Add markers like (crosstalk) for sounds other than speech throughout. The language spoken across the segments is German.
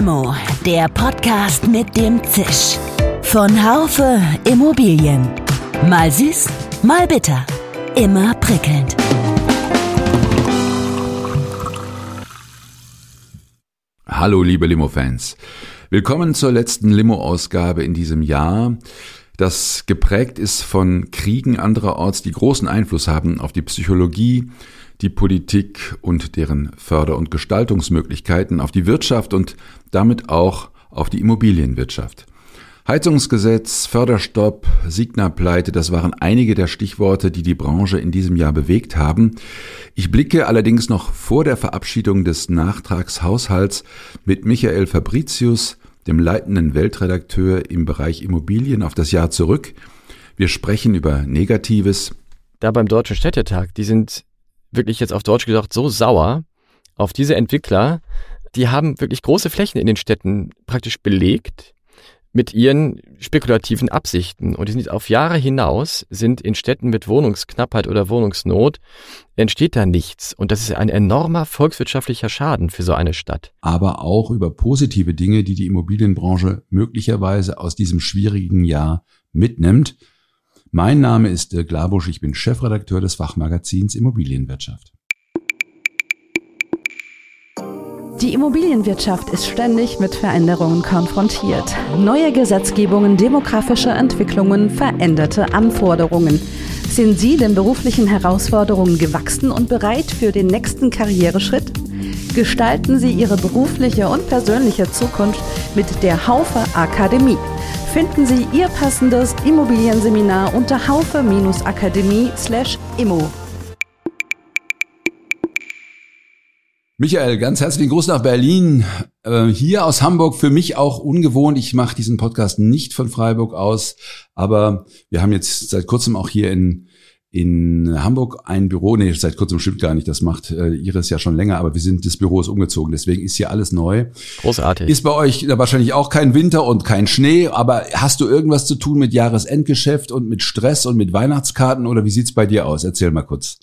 Limo, der Podcast mit dem Zisch. Von Haufe Immobilien. Mal süß, mal bitter. Immer prickelnd. Hallo, liebe Limo-Fans. Willkommen zur letzten Limo-Ausgabe in diesem Jahr, das geprägt ist von Kriegen andererorts, die großen Einfluss haben auf die Psychologie, die Politik und deren Förder- und Gestaltungsmöglichkeiten, auf die Wirtschaft und damit auch auf die Immobilienwirtschaft. Heizungsgesetz, Förderstopp, Signa-Pleite, das waren einige der Stichworte, die die Branche in diesem Jahr bewegt haben. Ich blicke allerdings noch vor der Verabschiedung des Nachtragshaushalts mit Michael Fabricius, dem leitenden Weltredakteur im Bereich Immobilien, auf das Jahr zurück. Wir sprechen über Negatives. Da beim Deutschen Städtetag, die sind wirklich jetzt auf Deutsch gesagt so sauer auf diese Entwickler. Die haben wirklich große Flächen in den Städten praktisch belegt mit ihren spekulativen Absichten. Und die sind auf Jahre hinaus, sind in Städten mit Wohnungsknappheit oder Wohnungsnot, entsteht da nichts. Und das ist ein enormer volkswirtschaftlicher Schaden für so eine Stadt. Aber auch über positive Dinge, die die Immobilienbranche möglicherweise aus diesem schwierigen Jahr mitnimmt. Mein Name ist Dirk Labusch, ich bin Chefredakteur des Fachmagazins Immobilienwirtschaft. Die Immobilienwirtschaft ist ständig mit Veränderungen konfrontiert. Neue Gesetzgebungen, demografische Entwicklungen, veränderte Anforderungen. Sind Sie den beruflichen Herausforderungen gewachsen und bereit für den nächsten Karriereschritt? Gestalten Sie Ihre berufliche und persönliche Zukunft mit der Haufe Akademie finden Sie Ihr passendes Immobilienseminar unter haufe-akademie/immo. Michael, ganz herzlichen Gruß nach Berlin. Äh, hier aus Hamburg für mich auch ungewohnt. Ich mache diesen Podcast nicht von Freiburg aus, aber wir haben jetzt seit kurzem auch hier in in Hamburg ein Büro, nee, seit kurzem stimmt gar nicht, das macht äh, Iris ja schon länger, aber wir sind, das Büro ist umgezogen, deswegen ist hier alles neu. Großartig. Ist bei euch da wahrscheinlich auch kein Winter und kein Schnee, aber hast du irgendwas zu tun mit Jahresendgeschäft und mit Stress und mit Weihnachtskarten oder wie sieht's bei dir aus? Erzähl mal kurz.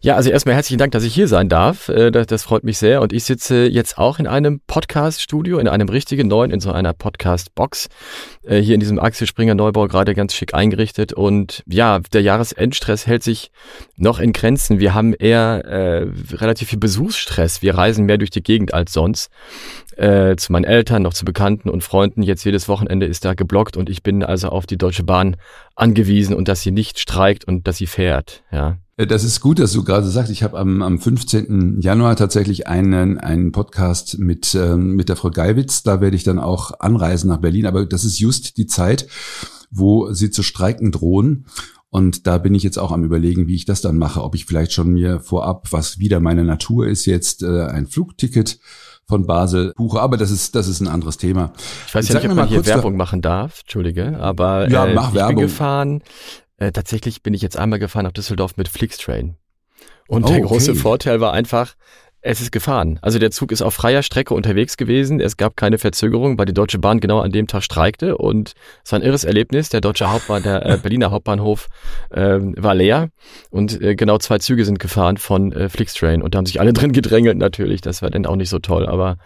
Ja, also erstmal herzlichen Dank, dass ich hier sein darf. Äh, das, das freut mich sehr. Und ich sitze jetzt auch in einem Podcast-Studio, in einem richtigen neuen, in so einer Podcast-Box. Äh, hier in diesem Axel Springer Neubau gerade ganz schick eingerichtet. Und ja, der Jahresendstress hält sich noch in Grenzen. Wir haben eher äh, relativ viel Besuchsstress. Wir reisen mehr durch die Gegend als sonst. Äh, zu meinen Eltern, noch zu Bekannten und Freunden. Jetzt jedes Wochenende ist da geblockt und ich bin also auf die Deutsche Bahn angewiesen und dass sie nicht streikt und dass sie fährt. Ja. Äh, das ist gut, dass du gerade sagst. Ich habe am, am 15. Januar tatsächlich einen, einen Podcast mit, ähm, mit der Frau Geiwitz. Da werde ich dann auch anreisen nach Berlin. Aber das ist just die Zeit, wo sie zu streiken drohen. Und da bin ich jetzt auch am überlegen, wie ich das dann mache. Ob ich vielleicht schon mir vorab, was wieder meine Natur ist, jetzt äh, ein Flugticket von Basel buche. Aber das ist, das ist ein anderes Thema. Ich weiß ja nicht, ob man hier Werbung machen darf, Entschuldige, aber ja, mach ich Werbung. bin gefahren äh, tatsächlich bin ich jetzt einmal gefahren nach Düsseldorf mit Flixtrain. Und Oh, der okay. große Vorteil war einfach, es ist gefahren. Also der Zug ist auf freier Strecke unterwegs gewesen. Es gab keine Verzögerung, weil die Deutsche Bahn genau an dem Tag streikte. Und es war ein irres Erlebnis. Der deutsche Hauptbahn, der äh, Berliner Hauptbahnhof äh, war leer. Und äh, genau zwei Züge sind gefahren von äh, Flixtrain. Und da haben sich alle (laughs) drin gedrängelt natürlich. Das war dann auch nicht so toll. Aber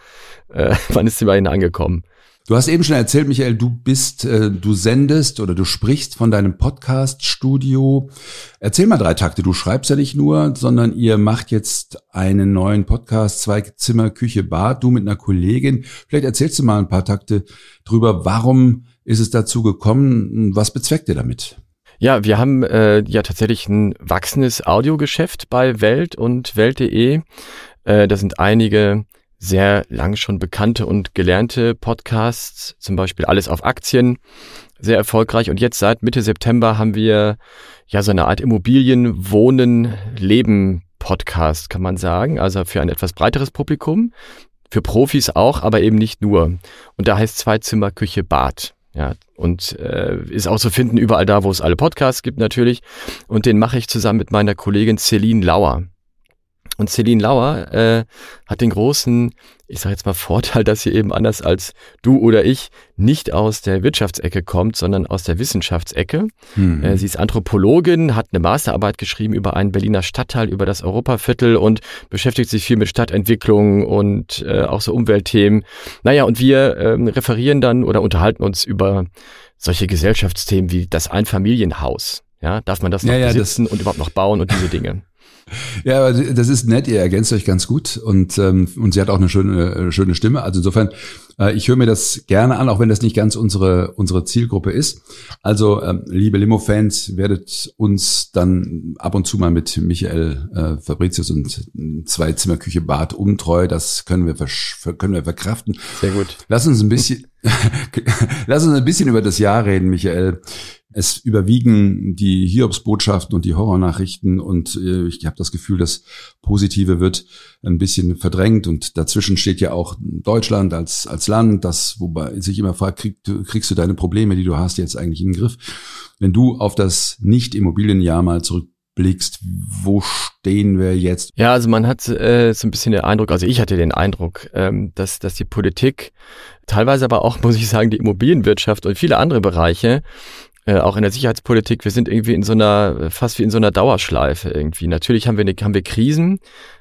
äh, (laughs) wann ist sie bei Ihnen angekommen? Du hast eben schon erzählt, Michael, du bist, äh, du sendest oder du sprichst von deinem Podcast-Studio. Erzähl mal drei Takte. Du schreibst ja nicht nur, sondern ihr macht jetzt einen neuen Podcast, zwei Zimmer, Küche, Bad, du mit einer Kollegin. Vielleicht erzählst du mal ein paar Takte drüber. Warum ist es dazu gekommen? Was bezweckt ihr damit? Ja, wir haben äh, ja tatsächlich ein wachsendes Audiogeschäft bei Welt und Welt.de. Äh, da sind einige sehr lang schon bekannte und gelernte Podcasts, zum Beispiel Alles auf Aktien, sehr erfolgreich. Und jetzt seit Mitte September haben wir ja so eine Art Immobilien, Wohnen, Leben Podcast, kann man sagen. Also für ein etwas breiteres Publikum, für Profis auch, aber eben nicht nur. Und da heißt Zwei Zimmer, Küche, Bad. Ja, und äh, ist auch zu finden überall da, wo es alle Podcasts gibt natürlich. Und den mache ich zusammen mit meiner Kollegin Celine Lauer. Und Celine Lauer äh, hat den großen, ich sage jetzt mal Vorteil, dass sie eben anders als du oder ich nicht aus der Wirtschaftsecke kommt, sondern aus der Wissenschaftsecke. Mhm. Äh, sie ist Anthropologin, hat eine Masterarbeit geschrieben über einen Berliner Stadtteil, über das Europaviertel und beschäftigt sich viel mit Stadtentwicklung und äh, auch so Umweltthemen. Naja, und wir ähm, referieren dann oder unterhalten uns über solche Gesellschaftsthemen wie das Einfamilienhaus. Ja, darf man das noch ja, ja, besitzen und überhaupt noch bauen und diese Dinge? Ja, das ist nett, ihr ergänzt euch ganz gut und, ähm, und sie hat auch eine schöne, äh, schöne Stimme. Also insofern, äh, ich höre mir das gerne an, auch wenn das nicht ganz unsere, unsere Zielgruppe ist. Also, ähm, liebe Limo-Fans, werdet uns dann ab und zu mal mit Michael äh, Fabricius und zwei Zimmerküche Bad umtreu. Das können wir, können wir verkraften. Sehr gut. Lass uns ein bisschen, (laughs) lass uns ein bisschen über das Jahr reden, Michael. Es überwiegen die Hiobsbotschaften und die Horrornachrichten und äh, ich habe das Gefühl, das Positive wird ein bisschen verdrängt und dazwischen steht ja auch Deutschland als, als Land, das, wobei sich immer fragt, krieg, kriegst du deine Probleme, die du hast, jetzt eigentlich in den Griff? Wenn du auf das Nicht-Immobilienjahr mal zurückblickst, wo stehen wir jetzt? Ja, also man hat äh, so ein bisschen den Eindruck, also ich hatte den Eindruck, ähm, dass, dass die Politik, teilweise aber auch, (laughs) muss ich sagen, die Immobilienwirtschaft und viele andere Bereiche äh, auch in der Sicherheitspolitik, wir sind irgendwie in so einer, fast wie in so einer Dauerschleife irgendwie. Natürlich haben wir, eine, haben wir Krisen,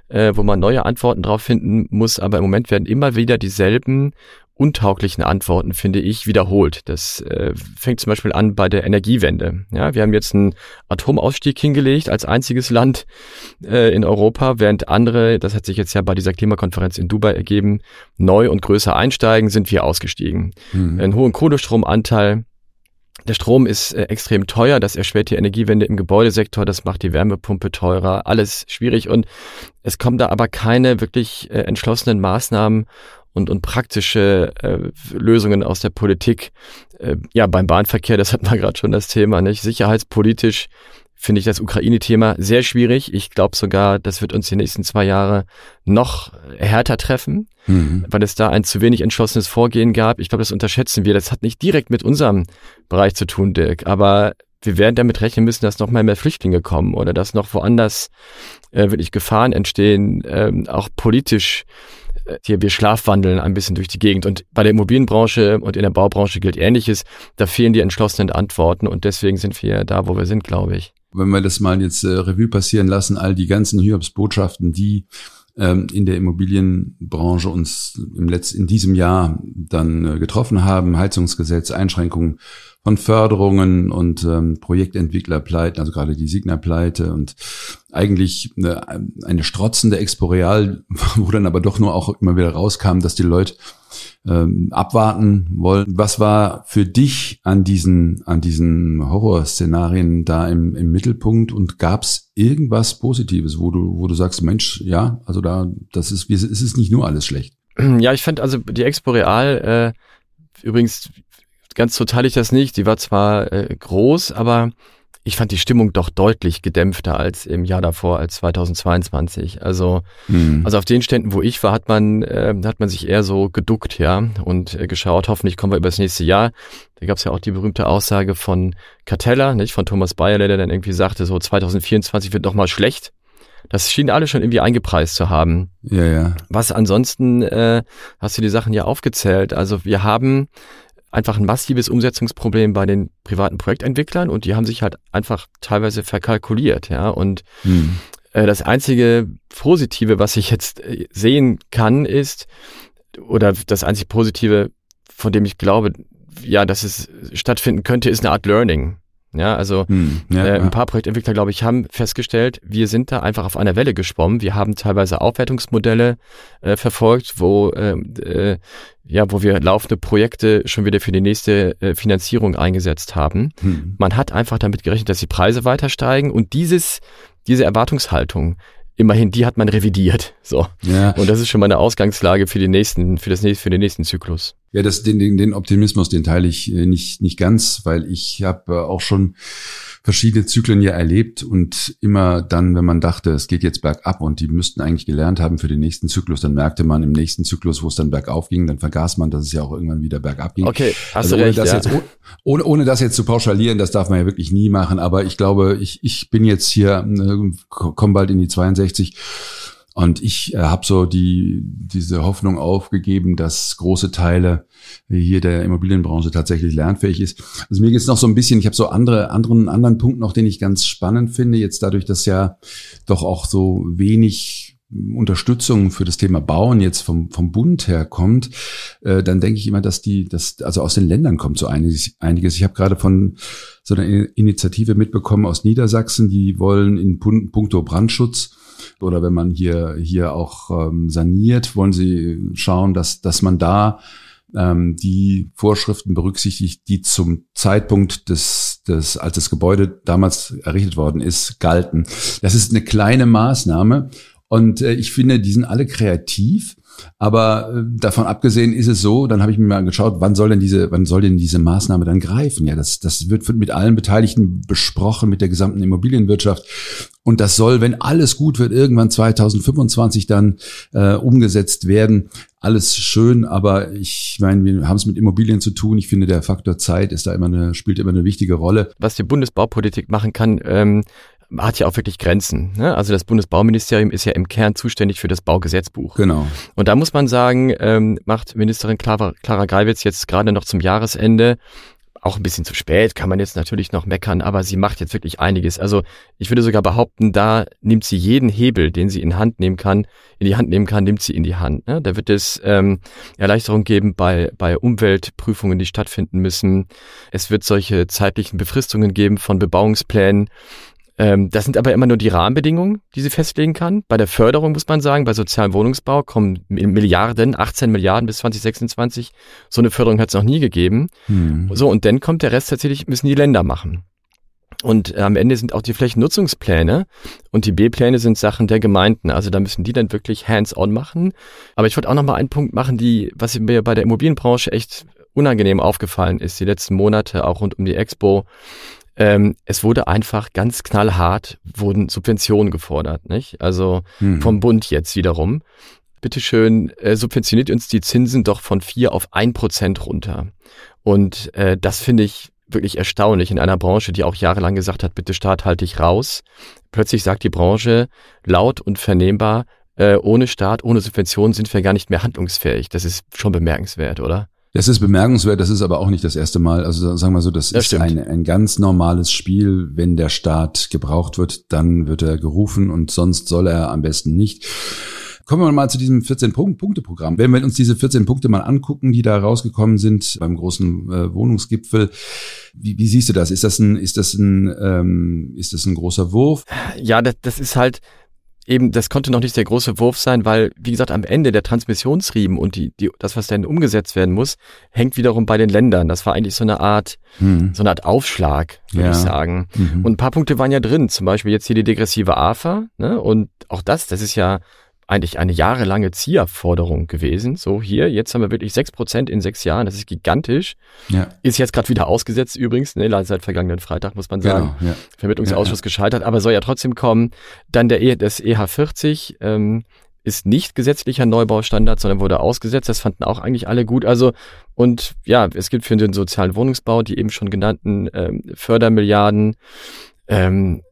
äh, wo man neue Antworten drauf finden muss, aber im Moment werden immer wieder dieselben untauglichen Antworten, finde ich, wiederholt. Das äh, fängt zum Beispiel an bei der Energiewende. Ja, wir haben jetzt einen Atomausstieg hingelegt als einziges Land äh, in Europa, während andere, das hat sich jetzt ja bei dieser Klimakonferenz in Dubai ergeben, neu und größer einsteigen, sind wir ausgestiegen. Mhm. Einen hohen Kohlestromanteil, der Strom ist äh, extrem teuer, das erschwert die Energiewende im Gebäudesektor, das macht die Wärmepumpe teurer, alles schwierig und es kommen da aber keine wirklich äh, entschlossenen Maßnahmen und, und praktische äh, Lösungen aus der Politik. Äh, ja, beim Bahnverkehr, das hat man (laughs) gerade schon das Thema, nicht? Sicherheitspolitisch finde ich das Ukraine-Thema sehr schwierig. Ich glaube sogar, das wird uns die nächsten zwei Jahre noch härter treffen, mhm. weil es da ein zu wenig entschlossenes Vorgehen gab. Ich glaube, das unterschätzen wir. Das hat nicht direkt mit unserem Bereich zu tun, Dirk, aber wir werden damit rechnen müssen, dass noch mal mehr Flüchtlinge kommen oder dass noch woanders äh, wirklich Gefahren entstehen, ähm, auch politisch. Äh, hier, wir schlafwandeln ein bisschen durch die Gegend. Und bei der Immobilienbranche und in der Baubranche gilt Ähnliches. Da fehlen die entschlossenen Antworten und deswegen sind wir da, wo wir sind, glaube ich wenn wir das mal jetzt äh, Revue passieren lassen, all die ganzen Hiobs-Botschaften, die ähm, in der Immobilienbranche uns im Letz in diesem Jahr dann äh, getroffen haben, Heizungsgesetz, Einschränkungen von Förderungen und ähm, Projektentwicklerpleiten, also gerade die Signa-Pleite und eigentlich eine, eine strotzende Exporeal, (laughs) wo dann aber doch nur auch immer wieder rauskam, dass die Leute ähm, abwarten wollen. Was war für dich an diesen, an diesen Horrorszenarien da im, im Mittelpunkt und gab es irgendwas Positives, wo du, wo du sagst, Mensch, ja, also da, das ist, es ist nicht nur alles schlecht. Ja, ich fand also die Expo Real, äh, übrigens, ganz so teile ich das nicht, die war zwar äh, groß, aber ich fand die Stimmung doch deutlich gedämpfter als im Jahr davor, als 2022. Also, mhm. also auf den Ständen, wo ich war, hat man, äh, hat man sich eher so geduckt, ja, und äh, geschaut, hoffentlich kommen wir über das nächste Jahr. Da gab es ja auch die berühmte Aussage von Cartella, nicht, von Thomas Bayerle, der dann irgendwie sagte, so 2024 wird noch mal schlecht. Das schien alle schon irgendwie eingepreist zu haben. Ja, ja. Was ansonsten äh, hast du die Sachen ja aufgezählt. Also wir haben einfach ein massives Umsetzungsproblem bei den privaten Projektentwicklern und die haben sich halt einfach teilweise verkalkuliert, ja. Und hm. äh, das einzige Positive, was ich jetzt äh, sehen kann, ist, oder das einzige Positive, von dem ich glaube, ja, dass es stattfinden könnte, ist eine Art Learning. Ja, also hm, ja, äh, ein paar Projektentwickler, glaube ich, haben festgestellt, wir sind da einfach auf einer Welle geschwommen. Wir haben teilweise Aufwertungsmodelle äh, verfolgt, wo ähm, äh, ja, wo wir laufende Projekte schon wieder für die nächste äh, Finanzierung eingesetzt haben. Hm. Man hat einfach damit gerechnet, dass die Preise weiter steigen und dieses diese Erwartungshaltung immerhin, die hat man revidiert. So. Ja. Und das ist schon mal eine Ausgangslage für die nächsten, für das für den nächsten Zyklus. Ja, das, den, den, den Optimismus, den teile ich äh, nicht, nicht ganz, weil ich habe äh, auch schon verschiedene Zyklen ja erlebt und immer dann, wenn man dachte, es geht jetzt bergab und die müssten eigentlich gelernt haben für den nächsten Zyklus, dann merkte man im nächsten Zyklus, wo es dann bergauf ging, dann vergaß man, dass es ja auch irgendwann wieder bergab ging. Okay, hast also du recht, das ja. jetzt, ohne, ohne das jetzt zu pauschalieren, das darf man ja wirklich nie machen, aber ich glaube, ich, ich bin jetzt hier, äh, komme bald in die 62 Und ich äh, habe so die diese Hoffnung aufgegeben, dass große Teile hier der Immobilienbranche tatsächlich lernfähig ist. Also mir geht es noch so ein bisschen, ich habe so andere, anderen, anderen Punkt noch, den ich ganz spannend finde, jetzt dadurch, dass ja doch auch so wenig Unterstützung für das Thema Bauen jetzt vom, vom Bund her kommt, äh, dann denke ich immer, dass die, dass, also aus den Ländern kommt so einiges. einiges. Ich habe gerade von so einer Initiative mitbekommen aus Niedersachsen, die wollen in puncto Brandschutz oder wenn man hier, hier auch ähm, saniert, wollen sie schauen, dass, dass man da ähm, die Vorschriften berücksichtigt, die zum Zeitpunkt des, des, als das Gebäude damals errichtet worden ist, galten. Das ist eine kleine Maßnahme und äh, ich finde, die sind alle kreativ. Aber äh, davon abgesehen ist es so, dann habe ich mir mal geschaut, wann soll denn diese, wann soll denn diese Maßnahme dann greifen? Ja, das, das wird mit allen Beteiligten besprochen, mit der gesamten Immobilienwirtschaft. Und das soll, wenn alles gut wird, irgendwann 2025 dann äh, umgesetzt werden. Alles schön, aber ich meine, wir haben es mit Immobilien zu tun. Ich finde, der Faktor Zeit ist da immer eine, spielt immer eine wichtige Rolle. Was die Bundesbaupolitik machen kann, ähm, hat ja auch wirklich Grenzen. Ne? Also das Bundesbauministerium ist ja im Kern zuständig für das Baugesetzbuch. Genau. Und da muss man sagen, ähm, macht Ministerin Clara, Clara Greiwitz jetzt gerade noch zum Jahresende auch ein bisschen zu spät, kann man jetzt natürlich noch meckern, aber sie macht jetzt wirklich einiges. Also ich würde sogar behaupten, da nimmt sie jeden Hebel, den sie in Hand nehmen kann, in die Hand nehmen kann, nimmt sie in die Hand. Ne? Da wird es ähm, Erleichterung geben bei, bei Umweltprüfungen, die stattfinden müssen. Es wird solche zeitlichen Befristungen geben von Bebauungsplänen. Ähm, das sind aber immer nur die Rahmenbedingungen, die sie festlegen kann. Bei der Förderung muss man sagen, bei sozialem Wohnungsbau kommen Milliarden, 18 Milliarden bis 2026. So eine Förderung hat es noch nie gegeben. Hm. So, und dann kommt der Rest tatsächlich, müssen die Länder machen. Und äh, am Ende sind auch die Flächennutzungspläne und die B-Pläne sind Sachen der Gemeinden. Also da müssen die dann wirklich hands-on machen. Aber ich wollte auch noch mal einen Punkt machen, die, was mir bei der Immobilienbranche echt unangenehm aufgefallen ist, die letzten Monate, auch rund um die Expo. Ähm, es wurde einfach ganz knallhart, wurden Subventionen gefordert, nicht? Also hm. vom Bund jetzt wiederum. Bitteschön, äh, subventioniert uns die Zinsen doch von vier auf ein Prozent runter. Und äh, das finde ich wirklich erstaunlich in einer Branche, die auch jahrelang gesagt hat, bitte Staat, halte dich raus. Plötzlich sagt die Branche laut und vernehmbar, äh, ohne Staat, ohne Subventionen sind wir gar nicht mehr handlungsfähig. Das ist schon bemerkenswert, oder? Das ist bemerkenswert, das ist aber auch nicht das erste Mal. Also sagen wir so, das, das ist ein, ein ganz normales Spiel. Wenn der Staat gebraucht wird, dann wird er gerufen und sonst soll er am besten nicht. Kommen wir mal zu diesem 14-Punkte-Programm. Wenn wir uns diese 14 Punkte mal angucken, die da rausgekommen sind beim großen äh, Wohnungsgipfel, wie, wie siehst du das? Ist das ein, ist das ein, ähm, ist das ein großer Wurf? Ja, das, das ist halt, eben, das konnte noch nicht der große Wurf sein, weil, wie gesagt, am Ende der Transmissionsriemen und die, die, das, was dann umgesetzt werden muss, hängt wiederum bei den Ländern. Das war eigentlich so eine Art, hm. so eine Art Aufschlag, würde ja. ich sagen. Mhm. Und ein paar Punkte waren ja drin, zum Beispiel jetzt hier die degressive AFA, ne? Und auch das, das ist ja eigentlich eine jahrelange Zielforderung gewesen. So hier, jetzt haben wir wirklich sechs Prozent in sechs Jahren. Das ist gigantisch. Ja. Ist jetzt gerade wieder ausgesetzt übrigens, ne, seit vergangenen Freitag muss man genau, sagen. Genau, ja. Vermittlungsausschuss ja, gescheitert, aber soll ja trotzdem kommen. Dann der e, das EH40 ähm, ist nicht gesetzlicher Neubaustandard, sondern wurde ausgesetzt. Das fanden auch eigentlich alle gut. Also und ja, es gibt für den sozialen Wohnungsbau die eben schon genannten ähm, Fördermilliarden. Ähm,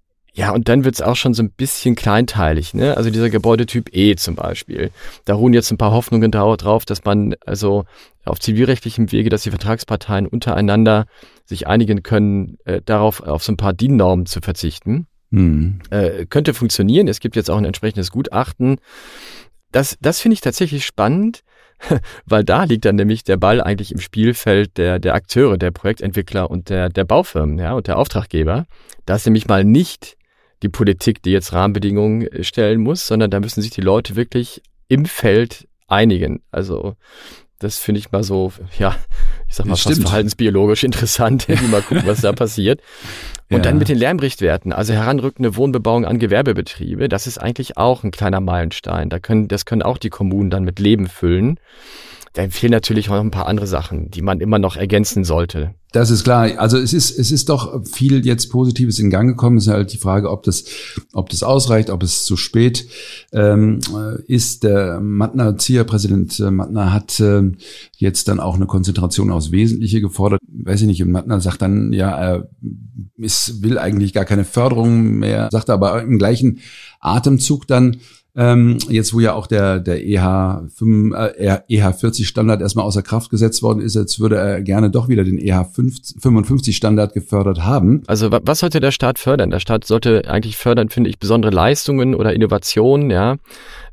ja, und dann wird's auch schon so ein bisschen kleinteilig, ne? Also dieser Gebäudetyp E zum Beispiel. Da ruhen jetzt ein paar Hoffnungen drauf, dass man also auf zivilrechtlichem Wege, dass die Vertragsparteien untereinander sich einigen können, äh, darauf auf so ein paar DIN-Normen zu verzichten. Hm. Äh, könnte funktionieren. Es gibt jetzt auch ein entsprechendes Gutachten. Das, das finde ich tatsächlich spannend, (laughs) weil da liegt dann nämlich der Ball eigentlich im Spielfeld der, der Akteure, der Projektentwickler und der, der Baufirmen ja, und der Auftraggeber. Da ist nämlich mal nicht die Politik, die jetzt Rahmenbedingungen äh, stellen muss, sondern da müssen sich die Leute wirklich im Feld einigen. Also das finde ich mal so, ja, ich sag mal das fast stimmt. verhaltensbiologisch (laughs) interessant, mal gucken, was da passiert. (laughs) Und ja. dann mit den Lärmrichtwerten, also heranrückende Wohnbebauung an Gewerbebetriebe, das ist eigentlich auch ein kleiner Meilenstein. Da können, das können auch die Kommunen dann mit Leben füllen. Da fehlen natürlich auch noch ein paar andere Sachen, die man immer noch ergänzen sollte. Das ist klar. Also es ist, es ist doch viel jetzt Positives in Gang gekommen. Es ist halt die Frage, ob das, ob das ausreicht, ob es zu spät ähm, ist. Der Mattner, Zieher-Präsident äh, Mattner hat äh, jetzt dann auch eine Konzentration aufs Wesentliche gefordert. Weiß ich nicht. Und Mattner sagt dann, ja, er ist, will eigentlich gar keine Förderung mehr, sagt aber im gleichen Atemzug dann, Ähm, jetzt, wo ja auch der, der EH, 5, äh, EH40 Standard erstmal außer Kraft gesetzt worden ist, jetzt würde er gerne doch wieder den EH55 Standard gefördert haben. Also was sollte der Staat fördern? Der Staat sollte eigentlich fördern, finde ich, besondere Leistungen oder Innovationen, ja.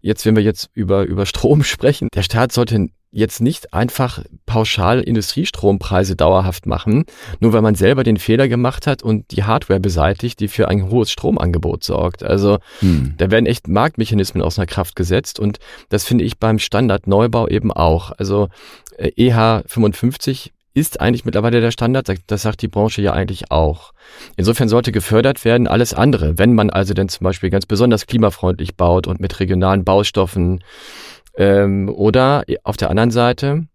Jetzt, wenn wir jetzt über, über Strom (laughs) sprechen, der Staat sollte jetzt nicht einfach pauschal Industriestrompreise dauerhaft machen, nur weil man selber den Fehler gemacht hat und die Hardware beseitigt, die für ein hohes Stromangebot sorgt. Also hm. da werden echt Marktmechanismen aus einer Kraft gesetzt und das finde ich beim Standardneubau eben auch. Also äh, EH 55 ist eigentlich mittlerweile der Standard, das sagt die Branche ja eigentlich auch. Insofern sollte gefördert werden alles andere, wenn man also denn zum Beispiel ganz besonders klimafreundlich baut und mit regionalen Baustoffen ähm, oder auf der anderen Seite,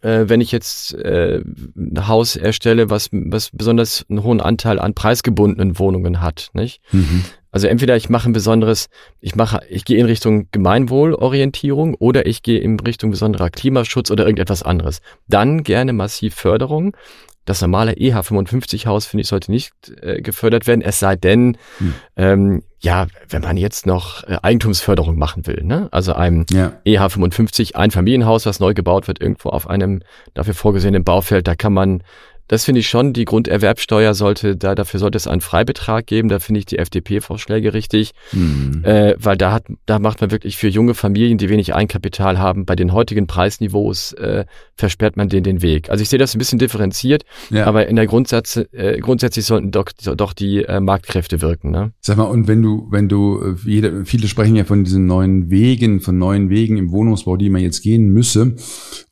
äh, wenn ich jetzt äh, ein Haus erstelle, was, was besonders einen hohen Anteil an preisgebundenen Wohnungen hat, nicht? Mhm. Also entweder ich mache ein besonderes, ich mache, ich gehe in Richtung Gemeinwohlorientierung oder ich gehe in Richtung besonderer Klimaschutz oder irgendetwas anderes. Dann gerne massiv Förderung. Das normale EH55-Haus, finde ich, sollte nicht äh, gefördert werden, es sei denn, hm. ähm, ja, wenn man jetzt noch äh, Eigentumsförderung machen will, ne? Also einem ja. EH55, ein Familienhaus, was neu gebaut wird, irgendwo auf einem dafür vorgesehenen Baufeld, da kann man das finde ich schon. Die Grunderwerbsteuer sollte, da, dafür sollte es einen Freibetrag geben. Da finde ich die FDP-Vorschläge richtig. Mhm. Äh, weil da hat, da macht man wirklich für junge Familien, die wenig Eigenkapital haben, bei den heutigen Preisniveaus, äh, versperrt man denen den Weg. Also ich sehe das ein bisschen differenziert, ja. aber in der Grundsatz, äh, grundsätzlich sollten doch, doch die äh, Marktkräfte wirken. Ne? Sag mal, und wenn du, wenn du, äh, jede, viele sprechen ja von diesen neuen Wegen, von neuen Wegen im Wohnungsbau, die man jetzt gehen müsse.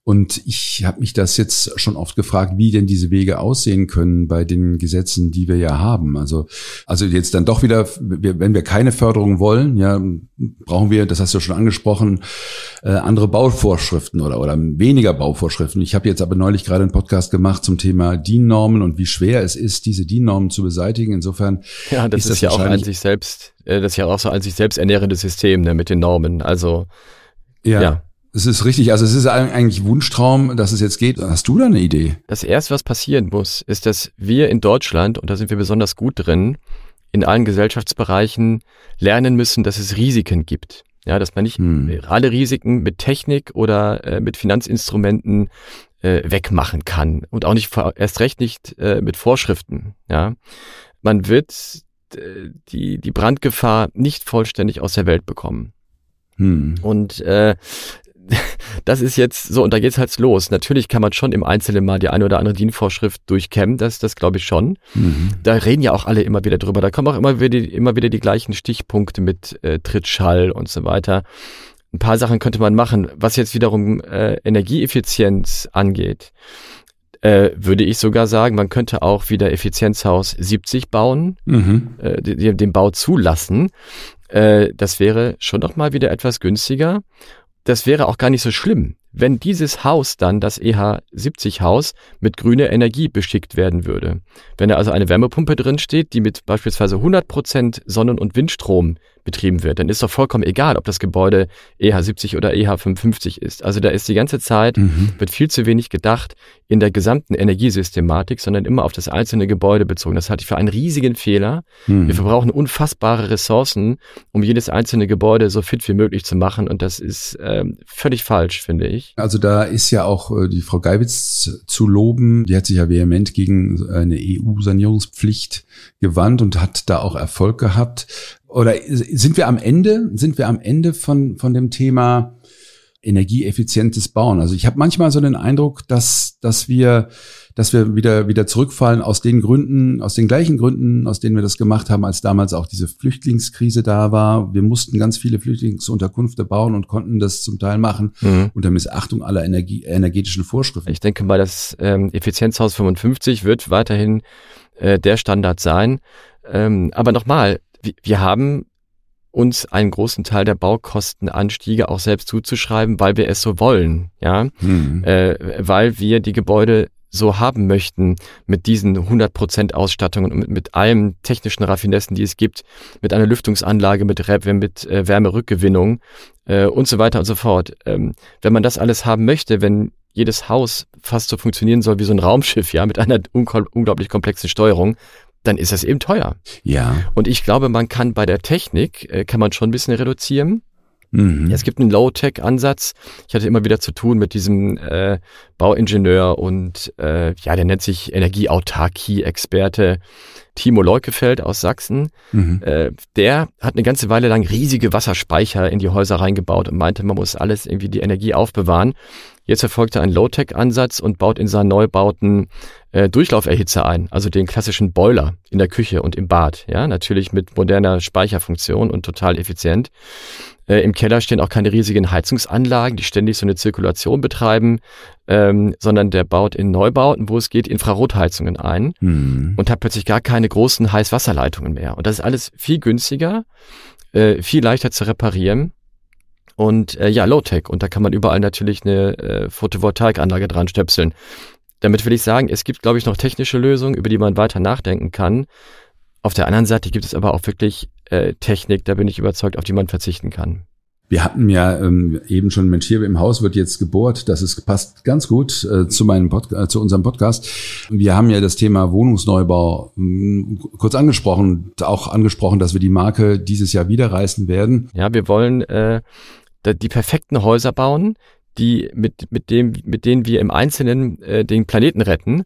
Und ich habe mich das jetzt schon oft gefragt, wie denn diese Wege aussehen können bei den Gesetzen, die wir ja haben. Also, also jetzt dann doch wieder, wenn wir keine Förderung wollen, ja, brauchen wir, das hast du schon angesprochen, äh, andere Bauvorschriften oder, oder weniger Bauvorschriften. Ich habe jetzt aber neulich gerade einen Podcast gemacht zum Thema DIN-Normen und wie schwer es ist, diese DIN-Normen zu beseitigen. Insofern ja, das ist, das ja auch an sich selbst, äh, das ist ja auch so an sich selbst ernährendes System ne, mit den Normen. Also ja. ja. Es ist richtig, also es ist eigentlich Wunschtraum, dass es jetzt geht. Hast du da eine Idee? Das erste, was passieren muss, ist, dass wir in Deutschland, und da sind wir besonders gut drin, in allen Gesellschaftsbereichen lernen müssen, dass es Risiken gibt. Ja, dass man nicht hm. alle Risiken mit Technik oder äh, mit Finanzinstrumenten äh, wegmachen kann und auch nicht erst recht nicht äh, mit Vorschriften. Ja, man wird äh, die die Brandgefahr nicht vollständig aus der Welt bekommen. Hm. Und äh, (laughs) das ist jetzt so, und da geht's halt los. Natürlich kann man schon im Einzelnen mal die eine oder andere DIN-Vorschrift durchkämmen, das, das glaube ich schon. Mhm. Da reden ja auch alle immer wieder drüber. Da kommen auch immer wieder, immer wieder die gleichen Stichpunkte mit äh, Trittschall und so weiter. Ein paar Sachen könnte man machen. Was jetzt wiederum äh, Energieeffizienz angeht, äh, würde ich sogar sagen, man könnte auch wieder Effizienzhaus 70 bauen, mhm. äh, den Bau zulassen. Äh, das wäre schon noch mal wieder etwas günstiger das wäre auch gar nicht so schlimm, wenn dieses Haus dann, das EH70-Haus, mit grüner Energie beschickt werden würde. Wenn da also eine Wärmepumpe drin steht, die mit beispielsweise 100% Sonnen- und Windstrom betrieben wird, dann ist doch vollkommen egal, ob das Gebäude EH70 oder EH55 ist. Also da ist die ganze Zeit, mhm. wird viel zu wenig gedacht in der gesamten Energiesystematik, sondern immer auf das einzelne Gebäude bezogen. Das halte ich für einen riesigen Fehler. Mhm. Wir verbrauchen unfassbare Ressourcen, um jedes einzelne Gebäude so fit wie möglich zu machen. Und das ist äh, völlig falsch, finde ich. Also da ist ja auch äh, die Frau Geibitz zu loben. Die hat sich ja vehement gegen eine EU-Sanierungspflicht gewandt und hat da auch Erfolg gehabt oder sind wir am Ende, sind wir am Ende von, von dem Thema energieeffizientes Bauen? Also ich habe manchmal so den Eindruck, dass, dass wir, dass wir wieder, wieder zurückfallen aus den Gründen, aus den gleichen Gründen, aus denen wir das gemacht haben, als damals auch diese Flüchtlingskrise da war. Wir mussten ganz viele Flüchtlingsunterkünfte bauen und konnten das zum Teil machen mhm. unter Missachtung aller Energie, energetischen Vorschriften. Ich denke mal, das ähm, Effizienzhaus 55 wird weiterhin äh, der Standard sein. Ähm, aber nochmal, wir haben uns einen großen Teil der Baukostenanstiege auch selbst zuzuschreiben, weil wir es so wollen, ja, mhm. äh, weil wir die Gebäude so haben möchten mit diesen 100% Ausstattungen und mit, mit allem technischen Raffinessen, die es gibt, mit einer Lüftungsanlage, mit, mit äh, Wärmerückgewinnung äh, und so weiter und so fort. Ähm, wenn man das alles haben möchte, wenn jedes Haus fast so funktionieren soll wie so ein Raumschiff, ja, mit einer unglaublich komplexen Steuerung, dann ist das eben teuer. Ja. Und ich glaube, man kann bei der Technik, äh, kann man schon ein bisschen reduzieren. Mhm. Es gibt einen Low-Tech-Ansatz. Ich hatte immer wieder zu tun mit diesem äh, Bauingenieur und äh, ja, der nennt sich Energieautarkie-Experte Timo Leukefeld aus Sachsen. Mhm. Äh, der hat eine ganze Weile lang riesige Wasserspeicher in die Häuser reingebaut und meinte, man muss alles irgendwie die Energie aufbewahren. Jetzt verfolgt er einen Low-Tech-Ansatz und baut in seinen Neubauten äh, Durchlauferhitzer ein, also den klassischen Boiler in der Küche und im Bad. Ja, natürlich mit moderner Speicherfunktion und total effizient. Äh, Im Keller stehen auch keine riesigen Heizungsanlagen, die ständig so eine Zirkulation betreiben, ähm, sondern der baut in Neubauten, wo es geht, Infrarotheizungen ein Mhm. und hat plötzlich gar keine großen Heißwasserleitungen mehr. Und das ist alles viel günstiger, äh, viel leichter zu reparieren. Und äh, ja, Low-Tech. Und da kann man überall natürlich eine äh, Photovoltaikanlage dran stöpseln. Damit will ich sagen, es gibt, glaube ich, noch technische Lösungen, über die man weiter nachdenken kann. Auf der anderen Seite gibt es aber auch wirklich äh, Technik, da bin ich überzeugt, auf die man verzichten kann. Wir hatten ja ähm, eben schon Mensch hier im Haus wird jetzt gebohrt. Das ist passt ganz gut äh, zu meinem Pod äh, zu unserem Podcast. Wir haben ja das Thema Wohnungsneubau mh, kurz angesprochen, auch angesprochen, dass wir die Marke dieses Jahr wieder reißen werden. Ja, wir wollen äh, die perfekten Häuser bauen, die mit mit dem mit denen wir im Einzelnen äh, den Planeten retten.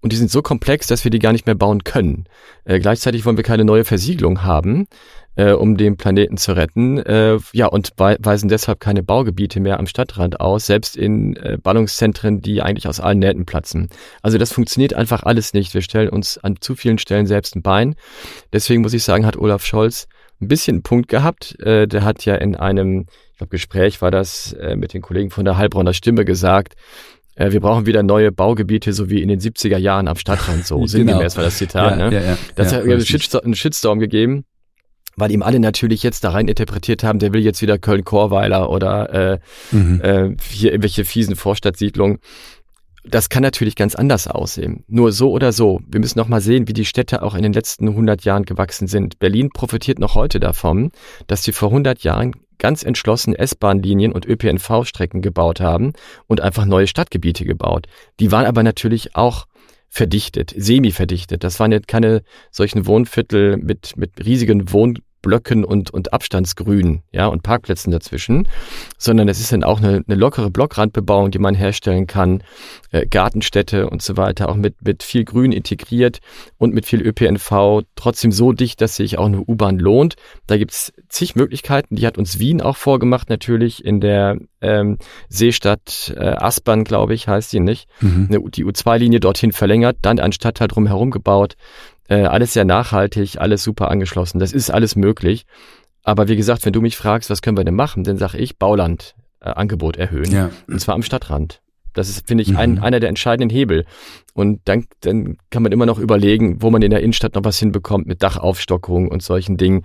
Und die sind so komplex, dass wir die gar nicht mehr bauen können. Äh, gleichzeitig wollen wir keine neue Versiegelung haben, äh, um den Planeten zu retten. Äh, ja, und wei- weisen deshalb keine Baugebiete mehr am Stadtrand aus, selbst in äh, Ballungszentren, die eigentlich aus allen Nähten platzen. Also das funktioniert einfach alles nicht. Wir stellen uns an zu vielen Stellen selbst ein Bein. Deswegen muss ich sagen, hat Olaf Scholz ein bisschen einen Punkt gehabt. Äh, der hat ja in einem, ich glaube, Gespräch war das äh, mit den Kollegen von der Heilbronner Stimme gesagt, äh, wir brauchen wieder neue Baugebiete, so wie in den 70er Jahren am Stadtrand. So (laughs) sinngemäß war das Zitat. Ja, ne? ja, ja, Das ja, hat. Shitstorm, einen Shitstorm gegeben, weil ihm alle natürlich jetzt da rein interpretiert haben, der will jetzt wieder Köln-Korweiler oder äh, Mhm. äh, hier irgendwelche fiesen Vorstadtsiedlungen. Das kann natürlich ganz anders aussehen. Nur so oder so. Wir müssen noch mal sehen, wie die Städte auch in den letzten 100 Jahren gewachsen sind. Berlin profitiert noch heute davon, dass sie vor 100 Jahren ganz entschlossen S-Bahn-Linien und ÖPNV-Strecken gebaut haben und einfach neue Stadtgebiete gebaut. Die waren aber natürlich auch verdichtet, semi-verdichtet. Das waren jetzt keine solchen Wohnviertel mit, mit riesigen Wohnblöcken und, und Abstandsgrünen, ja, und Parkplätzen dazwischen, sondern es ist dann auch eine, eine lockere Blockrandbebauung, die man herstellen kann, äh, Gartenstädte und so weiter, auch mit, mit viel Grün integriert und mit viel ÖPNV, trotzdem so dicht, dass sich auch eine U-Bahn lohnt. Da gibt's zig Möglichkeiten, die hat uns Wien auch vorgemacht, natürlich in der ähm, Seestadt äh, Aspern, glaube ich, heißt die nicht Mhm. eine, die U2-Linie dorthin verlängert, dann ein Stadtteil drumherum gebaut. Äh, alles sehr nachhaltig, alles super angeschlossen. Das ist alles möglich. Aber wie gesagt, wenn du mich fragst, was können wir denn machen, dann sage ich Bauland äh, Angebot erhöhen. Ja. Und zwar am Stadtrand. Das ist, finde ich, ein, Mhm. einer der entscheidenden Hebel. Und dann, dann kann man immer noch überlegen, wo man in der Innenstadt noch was hinbekommt mit Dachaufstockung und solchen Dingen.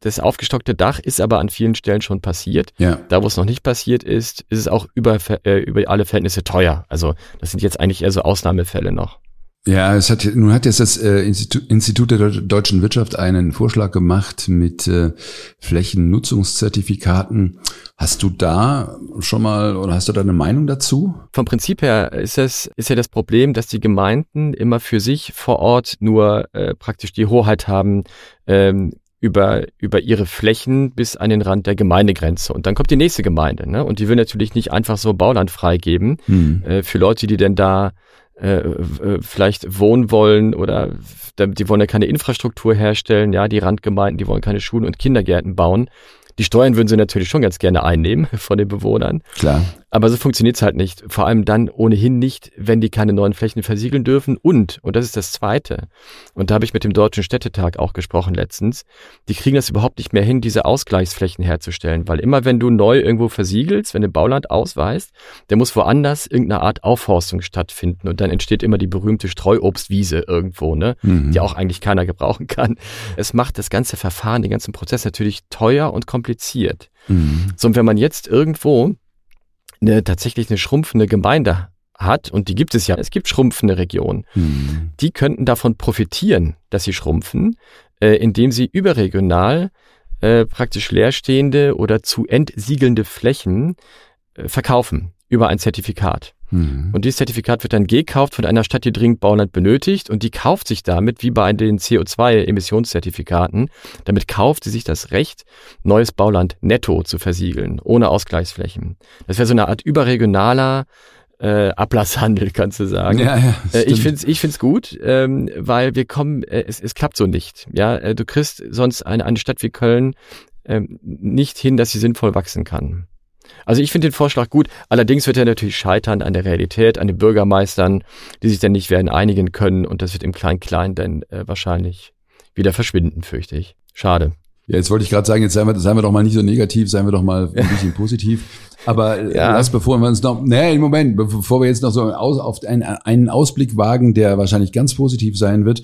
Das aufgestockte Dach ist aber an vielen Stellen schon passiert. Ja. Da, wo es noch nicht passiert ist, ist es auch über, äh, über alle Verhältnisse teuer. Also das sind jetzt eigentlich eher so Ausnahmefälle noch. Ja, es hat, nun hat jetzt das äh, Institut, Institut der Deu- deutschen Wirtschaft einen Vorschlag gemacht mit äh, Flächennutzungszertifikaten. Hast du da schon mal oder hast du da eine Meinung dazu? Vom Prinzip her ist es ist ja das Problem, dass die Gemeinden immer für sich vor Ort nur äh, praktisch die Hoheit haben ähm, über über ihre Flächen bis an den Rand der Gemeindegrenze und dann kommt die nächste Gemeinde, ne? Und die will natürlich nicht einfach so Bauland freigeben Hm. äh, für Leute, die denn da äh, äh, vielleicht wohnen wollen oder die wollen ja keine Infrastruktur herstellen, ja, die Randgemeinden, die wollen keine Schulen und Kindergärten bauen. Die Steuern würden sie natürlich schon ganz gerne einnehmen (laughs) von den Bewohnern. Klar. Aber so funktioniert's halt nicht. Vor allem dann ohnehin nicht, wenn die keine neuen Flächen versiegeln dürfen. Und, und das ist das Zweite, und da habe ich mit dem Deutschen Städtetag auch gesprochen letztens, die kriegen das überhaupt nicht mehr hin, diese Ausgleichsflächen herzustellen. Weil immer wenn du neu irgendwo versiegelst, wenn du Bauland ausweist, dann muss woanders irgendeine Art Aufforstung stattfinden. Und dann entsteht immer die berühmte Streuobstwiese irgendwo, ne? Mhm. die auch eigentlich keiner gebrauchen kann. Es macht das ganze Verfahren, den ganzen Prozess natürlich teuer und kompliziert. Mhm. So, und wenn man jetzt irgendwo eine, tatsächlich eine schrumpfende Gemeinde hat, und die gibt es ja, es gibt schrumpfende Regionen, Mhm. die könnten davon profitieren, dass sie schrumpfen, äh, indem sie überregional äh, praktisch leerstehende oder zu entsiegelnde Flächen äh, verkaufen über ein Zertifikat. Mhm. Und dieses Zertifikat wird dann gekauft von einer Stadt, die dringend Bauland benötigt und die kauft sich damit, wie bei den CO2-Emissionszertifikaten, damit kauft sie sich das Recht, neues Bauland netto zu versiegeln, ohne Ausgleichsflächen. Das wäre so eine Art überregionaler äh, Ablasshandel, (laughs) kannst du sagen. Ja, ja, äh, ich finde es ich find's gut, ähm, weil wir kommen, äh, es, es klappt so nicht. Ja, äh, du kriegst sonst eine, eine Stadt wie Köln ähm, nicht hin, dass sie sinnvoll wachsen kann. Also ich finde den Vorschlag gut. Allerdings wird er natürlich scheitern an der Realität, an den Bürgermeistern, die sich dann nicht werden einigen können und das wird im Klein-Klein dann äh, wahrscheinlich wieder verschwinden, fürchte ich. Schade. Ja, jetzt wollte ich gerade sagen, jetzt seien wir, seien wir doch mal nicht so negativ, seien wir doch mal (laughs) ein bisschen positiv. Aber äh, ja. lass, bevor wir uns noch, nee, im Moment, bevor wir jetzt noch so aus, auf einen, einen Ausblick wagen, der wahrscheinlich ganz positiv sein wird,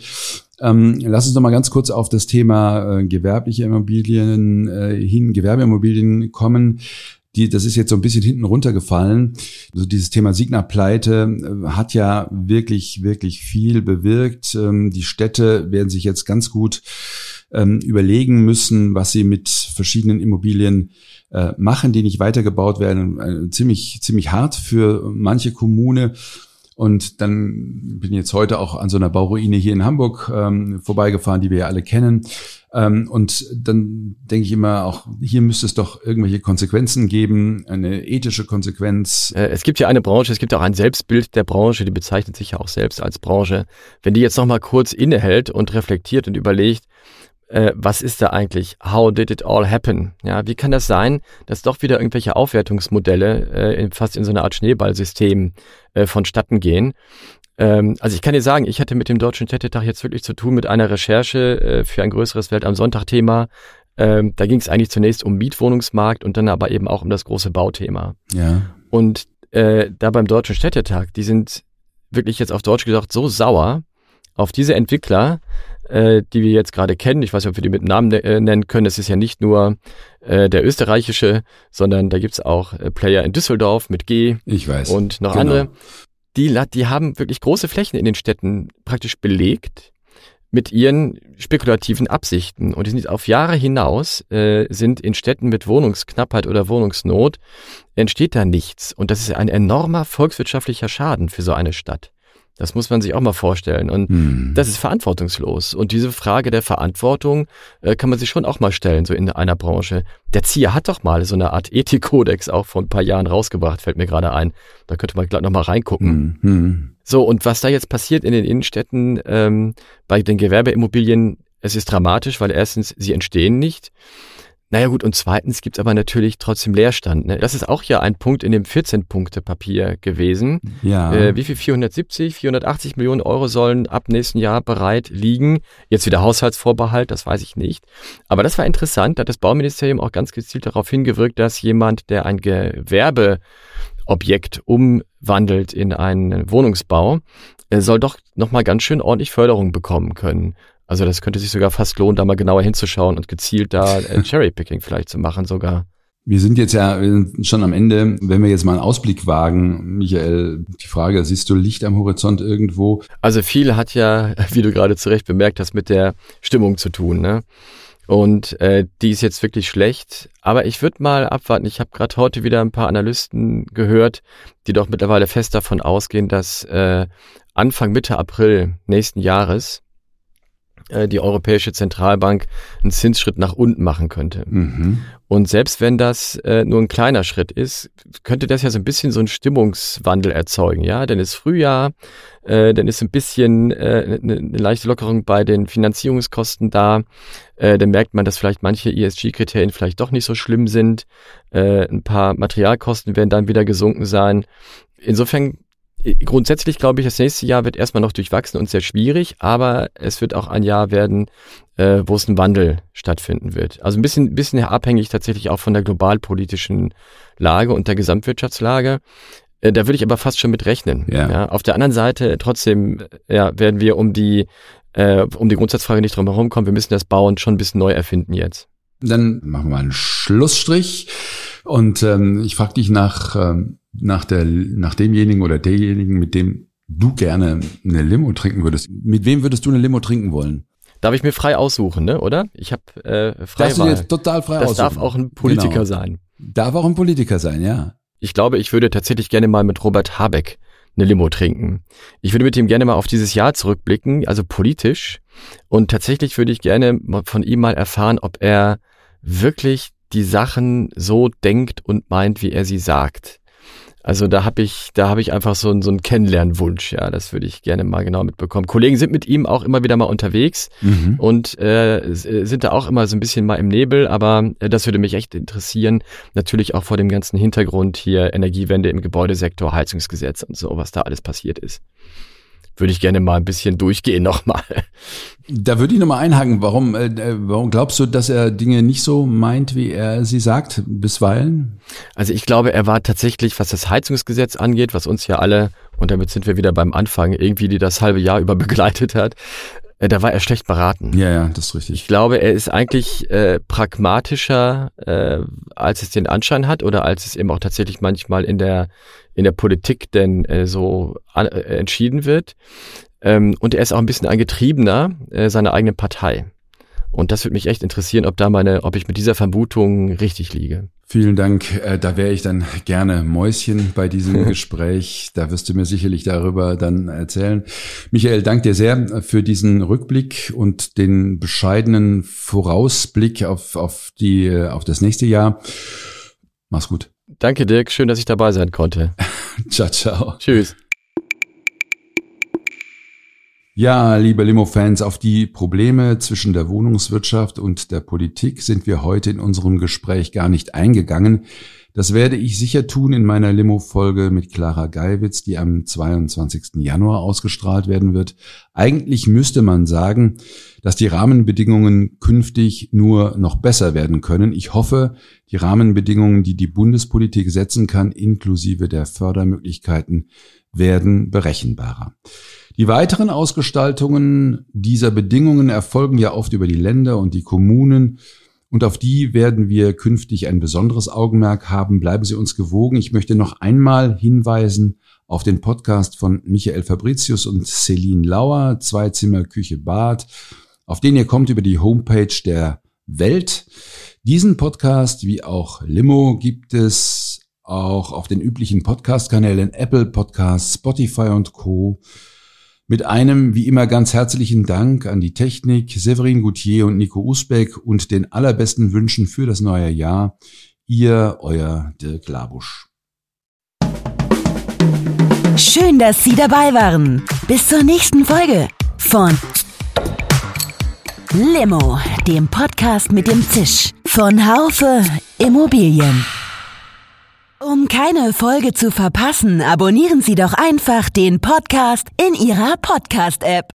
ähm, lass uns noch mal ganz kurz auf das Thema äh, gewerbliche Immobilien äh, hin, Gewerbeimmobilien kommen. Die, das ist jetzt so ein bisschen hinten runtergefallen. Also dieses Thema Signa-Pleite äh, hat ja wirklich, wirklich viel bewirkt. Ähm, die Städte werden sich jetzt ganz gut ähm, überlegen müssen, was sie mit verschiedenen Immobilien äh, machen, die nicht weitergebaut werden. Äh, ziemlich, ziemlich hart für manche Kommune. Und dann bin ich jetzt heute auch an so einer Bauruine hier in Hamburg ähm, vorbeigefahren, die wir ja alle kennen. Ähm, und dann denke ich immer, auch hier müsste es doch irgendwelche Konsequenzen geben, eine ethische Konsequenz. Äh, es gibt ja eine Branche, es gibt auch ein Selbstbild der Branche, die bezeichnet sich ja auch selbst als Branche. Wenn die jetzt nochmal kurz innehält und reflektiert und überlegt, äh, was ist da eigentlich? How did it all happen? Ja, wie kann das sein, dass doch wieder irgendwelche Aufwertungsmodelle äh, fast in so eine Art Schneeballsystem äh, vonstatten gehen? Ähm, also ich kann dir sagen, ich hatte mit dem Deutschen Städtetag jetzt wirklich zu tun mit einer Recherche äh, für ein größeres Welt am Sonntag-Thema. Ähm, da ging es eigentlich zunächst um Mietwohnungsmarkt und dann aber eben auch um das große Bauthema. Ja. Und äh, da beim Deutschen Städtetag, die sind wirklich jetzt auf Deutsch gesagt so sauer auf diese Entwickler, äh, die wir jetzt gerade kennen. Ich weiß nicht, ob wir die mit Namen äh, nennen können. Es ist ja nicht nur äh, der österreichische, sondern da gibt's auch äh, Player in Düsseldorf mit G. Ich weiß. Und noch genau. andere. Die, die haben wirklich große Flächen in den Städten praktisch belegt mit ihren spekulativen Absichten. Und die sind auf Jahre hinaus, äh, sind in Städten mit Wohnungsknappheit oder Wohnungsnot, entsteht da nichts. Und das ist ein enormer volkswirtschaftlicher Schaden für so eine Stadt. Das muss man sich auch mal vorstellen. Und hm. das ist verantwortungslos. Und diese Frage der Verantwortung äh, kann man sich schon auch mal stellen, so in einer Branche. Der Zieher hat doch mal so eine Art Ethikkodex auch vor ein paar Jahren rausgebracht, fällt mir gerade ein. Da könnte man gleich noch mal reingucken. Hm. Hm. So, und was da jetzt passiert in den Innenstädten ähm, bei den Gewerbeimmobilien, es ist dramatisch, weil erstens, sie entstehen nicht. Naja gut, und zweitens gibt's aber natürlich trotzdem Leerstand. Ne? Das ist auch ja ein Punkt in dem 14-Punkte-Papier gewesen. Ja. Äh, wie viel? 470, 480 Millionen Euro sollen ab nächsten Jahr bereit liegen. Jetzt wieder Haushaltsvorbehalt, das weiß ich nicht. Aber das war interessant, da hat das Bauministerium auch ganz gezielt darauf hingewirkt, dass jemand, der ein Gewerbeobjekt umwandelt in einen Wohnungsbau, äh, soll doch nochmal ganz schön ordentlich Förderung bekommen können. Also das könnte sich sogar fast lohnen, da mal genauer hinzuschauen und gezielt da äh, (laughs) Cherrypicking vielleicht zu machen sogar. Wir sind jetzt ja schon am Ende. Wenn wir jetzt mal einen Ausblick wagen, Michael, die Frage, siehst du Licht am Horizont irgendwo? Also viel hat ja, wie du gerade zu Recht bemerkt hast, mit der Stimmung zu tun. Ne? Und äh, die ist jetzt wirklich schlecht. Aber ich würde mal abwarten. Ich habe gerade heute wieder ein paar Analysten gehört, die doch mittlerweile fest davon ausgehen, dass äh, Anfang Mitte April nächsten Jahres die Europäische Zentralbank einen Zinsschritt nach unten machen könnte. Mhm. Und selbst wenn das äh, nur ein kleiner Schritt ist, könnte das ja so ein bisschen so einen Stimmungswandel erzeugen, ja? Denn es ist Frühjahr, äh, dann ist ein bisschen äh, eine, eine leichte Lockerung bei den Finanzierungskosten da. Äh, dann merkt man, dass vielleicht manche ESG-Kriterien vielleicht doch nicht so schlimm sind. Äh, ein paar Materialkosten werden dann wieder gesunken sein. Insofern grundsätzlich glaube ich, das nächste Jahr wird erstmal noch durchwachsen und sehr schwierig, aber es wird auch ein Jahr werden, äh, wo es ein Wandel stattfinden wird. Also ein bisschen, bisschen abhängig tatsächlich auch von der globalpolitischen Lage und der Gesamtwirtschaftslage. Äh, da würde ich aber fast schon mit rechnen. Ja. ja. Auf der anderen Seite trotzdem ja, werden wir um die, äh, um die Grundsatzfrage nicht drum herum kommen. Wir müssen das Bauen schon ein bisschen neu erfinden jetzt. Dann machen wir mal einen Schlussstrich. Und ähm, ich frage dich nach ähm, nach, der, nach demjenigen oder derjenigen, mit dem du gerne eine Limo trinken würdest. Mit wem würdest du eine Limo trinken wollen? Darf ich mir frei aussuchen, ne? oder? Ich habe äh, frei Darfst du dir total frei das aussuchen. Das darf auch ein Politiker genau. sein. Darf auch ein Politiker sein, ja. ich glaube, ich würde tatsächlich gerne mal mit Robert Habeck eine Limo trinken. Ich würde mit ihm gerne mal auf dieses Jahr zurückblicken, also politisch. Und tatsächlich würde ich gerne von ihm mal erfahren, ob er wirklich die Sachen so denkt und meint, wie er sie sagt. Also da habe ich, da habe ich einfach so, so einen Kennenlernwunsch, ja, das würde ich gerne mal genau mitbekommen. Kollegen sind mit ihm auch immer wieder mal unterwegs mhm. und äh, sind da auch immer so ein bisschen mal im Nebel, aber äh, das würde mich echt interessieren. Natürlich auch vor dem ganzen Hintergrund hier Energiewende im Gebäudesektor, Heizungsgesetz und so, was da alles passiert ist würde ich gerne mal ein bisschen durchgehen nochmal. Da würde ich nochmal einhaken. Warum, äh, warum glaubst du, dass er Dinge nicht so meint, wie er sie sagt, bisweilen? Also ich glaube, er war tatsächlich, was das Heizungsgesetz angeht, was uns ja alle, und damit sind wir wieder beim Anfang, irgendwie die das halbe Jahr (laughs) über begleitet hat, äh, da war er schlecht beraten. Ja, ja, das ist richtig. Ich glaube, er ist eigentlich äh, pragmatischer, äh, als es den Anschein hat oder als es eben auch tatsächlich manchmal in der in der Politik denn äh, so an, äh, entschieden wird. Ähm, und er ist auch ein bisschen ein Getriebener äh, seiner eigenen Partei. Und das würde mich echt interessieren, ob da meine, ob ich mit dieser Vermutung richtig liege. Vielen Dank. Äh, da wäre ich dann gerne Mäuschen bei diesem (laughs) Gespräch. Da wirst du mir sicherlich darüber dann erzählen. Michael, danke dir sehr für diesen Rückblick und den bescheidenen Vorausblick auf, auf die, auf das nächste Jahr. Mach's gut. Danke, Dirk. Schön, dass ich dabei sein konnte. (laughs) ciao, ciao. Tschüss. Ja, liebe Limo-Fans, auf die Probleme zwischen der Wohnungswirtschaft und der Politik sind wir heute in unserem Gespräch gar nicht eingegangen. Das werde ich sicher tun in meiner Limo-Folge mit Clara Geiwitz, die am 22. Januar ausgestrahlt werden wird. Eigentlich müsste man sagen, dass die Rahmenbedingungen künftig nur noch besser werden können. Ich hoffe, die Rahmenbedingungen, die die Bundespolitik setzen kann, inklusive der Fördermöglichkeiten, werden berechenbarer. Die weiteren Ausgestaltungen dieser Bedingungen erfolgen ja oft über die Länder und die Kommunen. Und auf die werden wir künftig ein besonderes Augenmerk haben. Bleiben Sie uns gewogen. Ich möchte noch einmal hinweisen auf den Podcast von Michael Fabricius und Celine Lauer, Zwei Zimmer, Küche, Bad, auf den ihr kommt über die Homepage der Welt. Diesen Podcast, wie auch Limo, gibt es auch auf den üblichen Podcast-Kanälen Apple Podcasts, Spotify und Co. Mit einem wie immer ganz herzlichen Dank an die Technik, Severin Goutier und Nico Usbeck und den allerbesten Wünschen für das neue Jahr. Ihr, euer Dirk Labusch. Schön, dass Sie dabei waren. Bis zur nächsten Folge von Limo, dem Podcast mit dem Zisch von Haufe Immobilien. Um keine Folge zu verpassen, abonnieren Sie doch einfach den Podcast in Ihrer Podcast-App.